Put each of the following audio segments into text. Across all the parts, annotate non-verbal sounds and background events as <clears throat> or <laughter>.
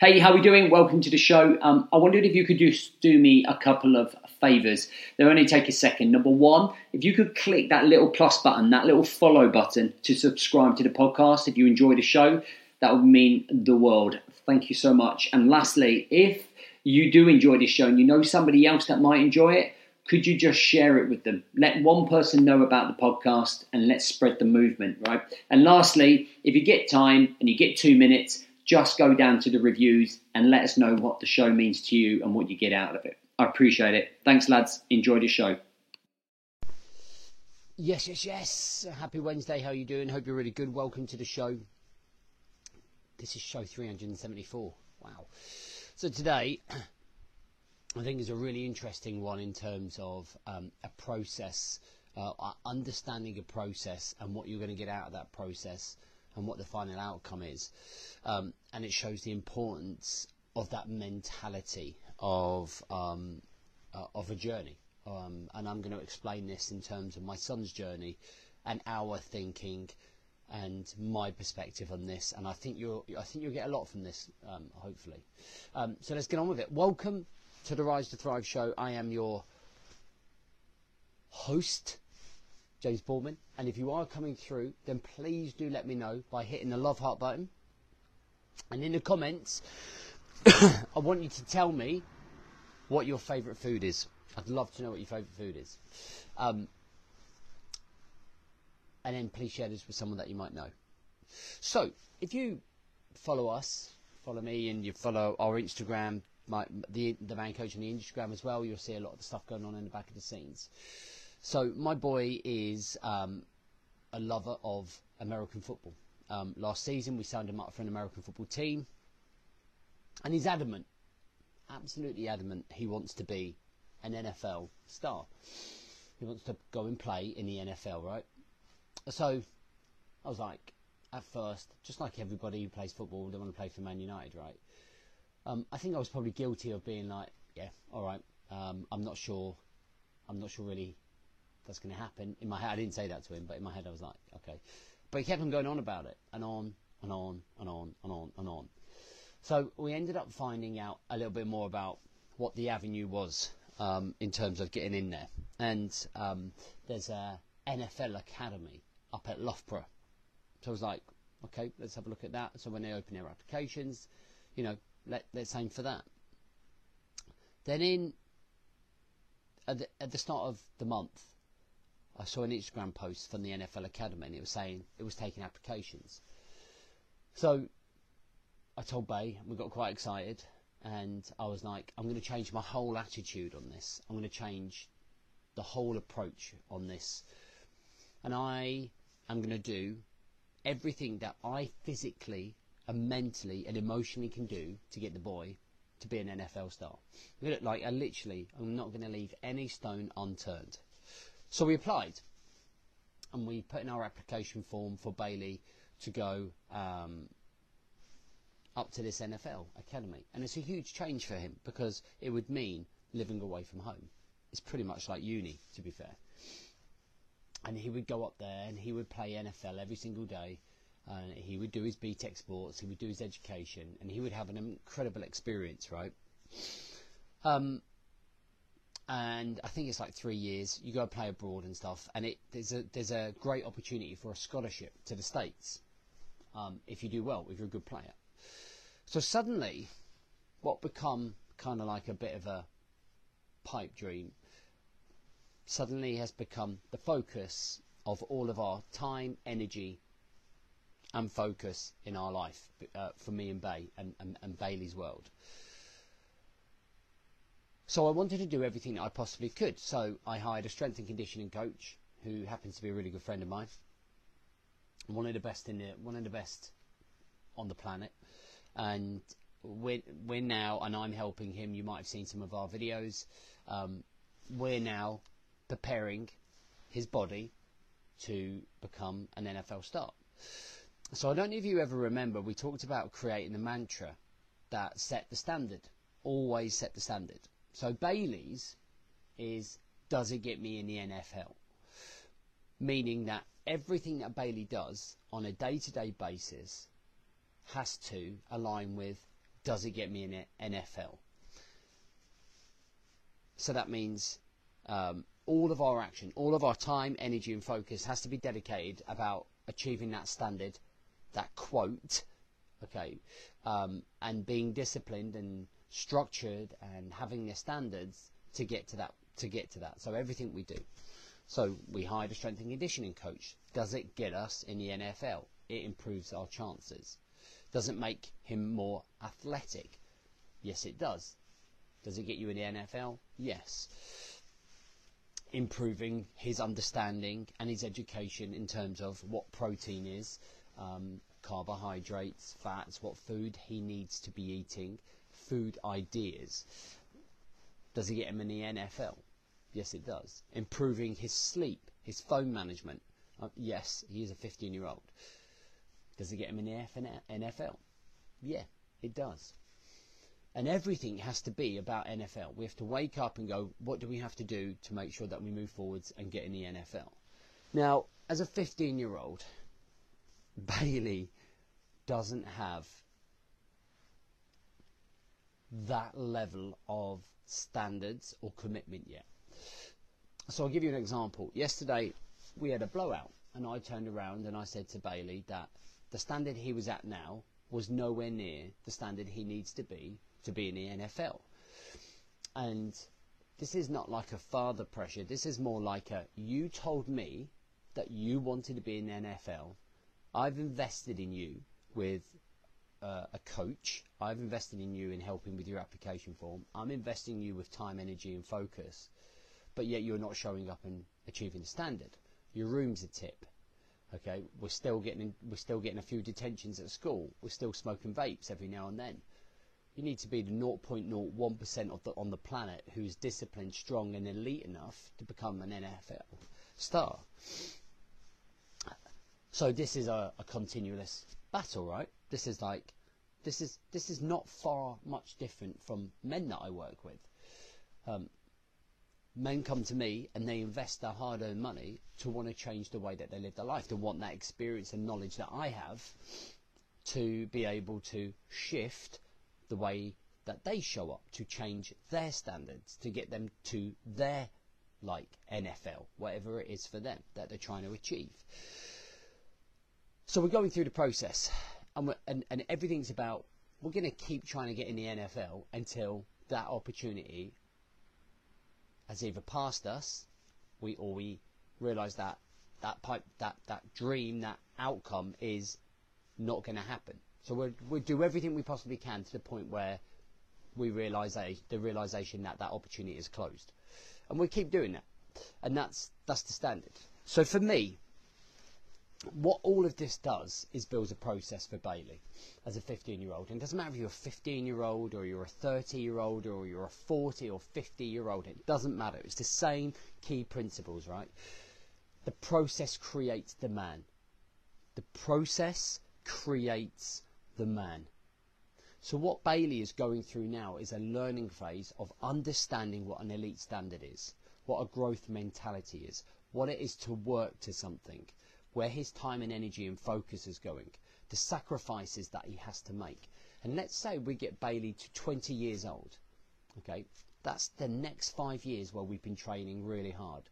Hey, how are we doing? Welcome to the show. Um, I wondered if you could just do me a couple of favors. They'll only take a second. Number one, if you could click that little plus button, that little follow button to subscribe to the podcast if you enjoy the show, that would mean the world. Thank you so much. And lastly, if you do enjoy this show and you know somebody else that might enjoy it, could you just share it with them? Let one person know about the podcast and let's spread the movement, right? And lastly, if you get time and you get two minutes, just go down to the reviews and let us know what the show means to you and what you get out of it. I appreciate it. Thanks, lads. Enjoy the show. Yes, yes, yes. Happy Wednesday. How are you doing? Hope you're really good. Welcome to the show. This is show 374. Wow. So today, <clears throat> I think is a really interesting one in terms of um, a process, uh, understanding a process and what you're going to get out of that process and what the final outcome is. Um, and it shows the importance of that mentality of um, uh, of a journey. Um, and I'm going to explain this in terms of my son's journey and our thinking and my perspective on this. And I think you'll I think you'll get a lot from this, um, hopefully. Um, so let's get on with it. Welcome to the Rise to Thrive show. I am your host James Boardman. And if you are coming through, then please do let me know by hitting the love heart button. And in the comments, <coughs> I want you to tell me what your favourite food is. I'd love to know what your favourite food is. Um, and then please share this with someone that you might know. So, if you follow us, follow me, and you follow our Instagram, my, the the man coach on the Instagram as well, you'll see a lot of the stuff going on in the back of the scenes. So my boy is um, a lover of American football. Um, last season we signed him up for an American football team, and he's adamant, absolutely adamant, he wants to be an NFL star. He wants to go and play in the NFL, right? So I was like, at first, just like everybody who plays football, they want to play for Man United, right? Um, I think I was probably guilty of being like, yeah, all right, um, I'm not sure, I'm not sure really that's going to happen. In my head, I didn't say that to him, but in my head, I was like, okay. But he kept on going on about it, and on, and on, and on, and on, and on. So we ended up finding out a little bit more about what the avenue was um, in terms of getting in there. And um, there's a NFL Academy up at Loughborough. So I was like, okay, let's have a look at that. So when they open their applications, you know, let, let's aim for that. Then in at the, at the start of the month, I saw an Instagram post from the NFL Academy and it was saying it was taking applications. So I told Bay, we got quite excited, and I was like, I'm going to change my whole attitude on this. I'm going to change the whole approach on this. And I am going to do everything that I physically and mentally and emotionally can do to get the boy to be an NFL star. Like, I literally, I'm not going to leave any stone unturned. So we applied, and we put in our application form for Bailey to go um, up to this NFL academy, and it's a huge change for him because it would mean living away from home. It's pretty much like uni, to be fair. And he would go up there and he would play NFL every single day. And he would do his BTEC sports, he would do his education, and he would have an incredible experience, right? Um, and I think it's like three years. You go play abroad and stuff, and it there's a there's a great opportunity for a scholarship to the states um, if you do well, if you're a good player. So suddenly, what become kind of like a bit of a pipe dream suddenly has become the focus of all of our time, energy, and focus in our life uh, for me and Bay and, and, and Bailey's world. So I wanted to do everything I possibly could. So I hired a strength and conditioning coach who happens to be a really good friend of mine. One of the best in the one of the best on the planet. And we're, we're now, and I'm helping him. You might have seen some of our videos. Um, we're now preparing his body to become an NFL star. So I don't know if you ever remember, we talked about creating a mantra that set the standard. Always set the standard. So Bailey's is does it get me in the NFL? Meaning that everything that Bailey does on a day to day basis has to align with does it get me in the NFL? So that means um, all of our action, all of our time, energy, and focus has to be dedicated about achieving that standard, that quote, okay, um, and being disciplined and structured and having their standards to get to that. To get to that, so everything we do. So we hired a strength and conditioning coach. Does it get us in the NFL? It improves our chances. Does it make him more athletic? Yes, it does. Does it get you in the NFL? Yes. Improving his understanding and his education in terms of what protein is, um, carbohydrates, fats, what food he needs to be eating, food ideas. Does he get him in the NFL? Yes, it does. Improving his sleep, his phone management. Uh, yes, he is a 15 year old. Does it get him in the NFL? Yeah, it does. And everything has to be about NFL. We have to wake up and go, what do we have to do to make sure that we move forwards and get in the NFL? Now, as a 15 year old, <laughs> Bailey doesn't have that level of standards or commitment yet. So I'll give you an example. Yesterday we had a blowout, and I turned around and I said to Bailey that the standard he was at now was nowhere near the standard he needs to be to be in the NFL. And this is not like a father pressure. This is more like a you told me that you wanted to be in the NFL. I've invested in you with uh, a coach. I've invested in you in helping with your application form. I'm investing in you with time, energy, and focus. But yet you're not showing up and achieving the standard. Your room's a tip. Okay, we're still getting we're still getting a few detentions at school. We're still smoking vapes every now and then. You need to be the 0.01% of the on the planet who is disciplined, strong, and elite enough to become an NFL star. So this is a, a continuous battle, right? This is like this is this is not far much different from men that I work with. Um, men come to me and they invest their hard-earned money to want to change the way that they live their life, to want that experience and knowledge that I have to be able to shift the way that they show up, to change their standards, to get them to their like NFL, whatever it is for them that they're trying to achieve. So we're going through the process, and and, and everything's about we're going to keep trying to get in the NFL until that opportunity has either passed us, we or we realise that that pipe, that that dream, that outcome is not going to happen. So we'll we'll do everything we possibly can to the point where we realise the realization that that opportunity is closed, and we keep doing that, and that's that's the standard. So for me, what all of this does is builds a process for Bailey as a 15 year old. And it doesn't matter if you're a 15 year old or you're a 30 year old or you're a 40 or 50 year old, it doesn't matter. It's the same key principles, right? The process creates the man. The process creates the man. So what Bailey is going through now is a learning phase of understanding what an elite standard is, what a growth mentality is, what it is to work to something where his time and energy and focus is going, the sacrifices that he has to make. And let's say we get Bailey to 20 years old. Okay, that's the next five years where we've been training really hard.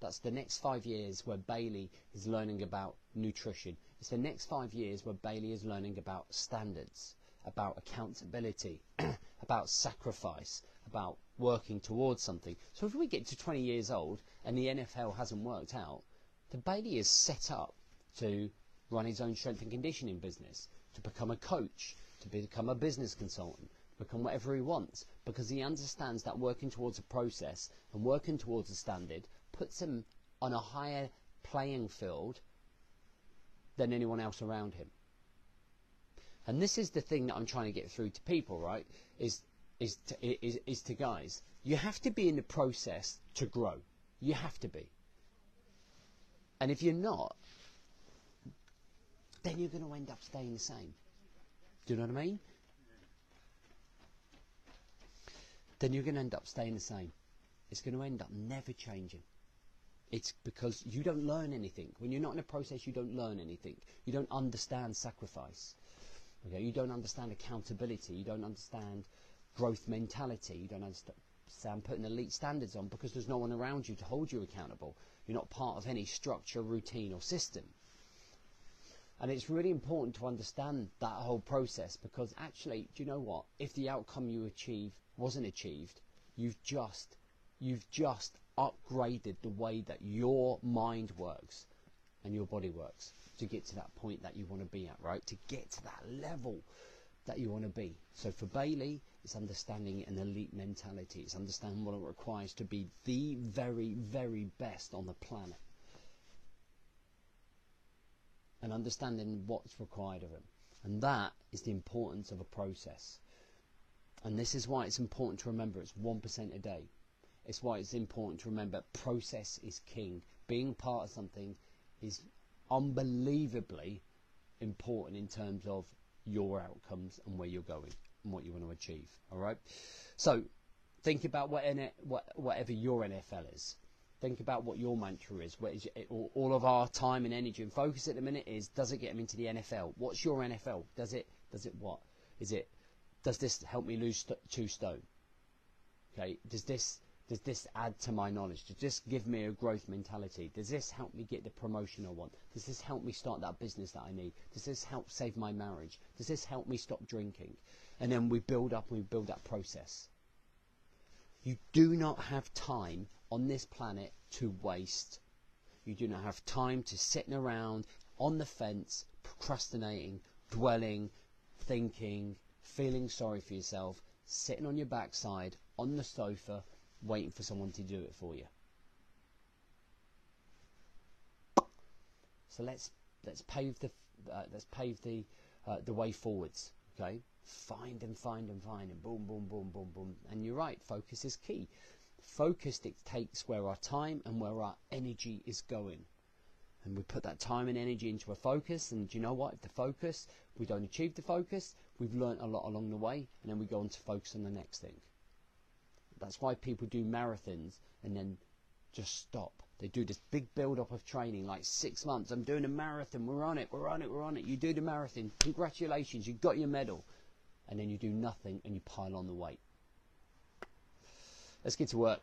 That's the next five years where Bailey is learning about nutrition. It's the next five years where Bailey is learning about standards, about accountability, <clears throat> about sacrifice, about working towards something. So if we get to 20 years old and the NFL hasn't worked out, the Bailey is set up to run his own strength and conditioning business, to become a coach, to become a business consultant, become whatever he wants, because he understands that working towards a process and working towards a standard puts him on a higher playing field than anyone else around him. And this is the thing that I'm trying to get through to people, right? Is is to, is, is to guys. You have to be in the process to grow. You have to be. And if you're not, then you're going to end up staying the same. Do you know what I mean? Then you're going to end up staying the same. It's going to end up never changing. It's because you don't learn anything. When you're not in a process, you don't learn anything. You don't understand sacrifice. Okay, you don't understand accountability. You don't understand growth mentality. You don't understand putting elite standards on because there's no one around you to hold you accountable. You're not part of any structure, routine, or system. And it's really important to understand that whole process because actually, do you know what? If the outcome you achieve wasn't achieved, you've just you've just upgraded the way that your mind works and your body works to get to that point that you want to be at, right? To get to that level that you want to be. So for Bailey, it's understanding an elite mentality. It's understanding what it requires to be the very, very best on the planet. And understanding what's required of him. And that is the importance of a process. And this is why it's important to remember it's 1% a day. It's why it's important to remember process is king. Being part of something is unbelievably important in terms of your outcomes and where you're going and what you want to achieve. All right. So think about what, what whatever your NFL is. Think about what your mantra is. What is it, all of our time and energy and focus at the minute is does it get them into the NFL? What's your NFL? Does it does it what? Is it does this help me lose st- two stone? Okay. Does this does this add to my knowledge? Does this give me a growth mentality? Does this help me get the promotion I want? Does this help me start that business that I need? Does this help save my marriage? Does this help me stop drinking? And then we build up and we build that process. You do not have time on this planet to waste. You do not have time to sitting around on the fence, procrastinating, dwelling, thinking, feeling sorry for yourself, sitting on your backside on the sofa waiting for someone to do it for you. So let's let's pave the uh, let's pave the uh, the way forwards. Okay, find and find and find and boom boom boom boom boom. And you're right, focus is key. Focus dictates where our time and where our energy is going. And we put that time and energy into a focus, and you know what? If the focus, we don't achieve the focus, we've learnt a lot along the way, and then we go on to focus on the next thing. That's why people do marathons and then just stop. They do this big build up of training, like six months. I'm doing a marathon. We're on it. We're on it. We're on it. You do the marathon. Congratulations. You got your medal. And then you do nothing and you pile on the weight. Let's get to work.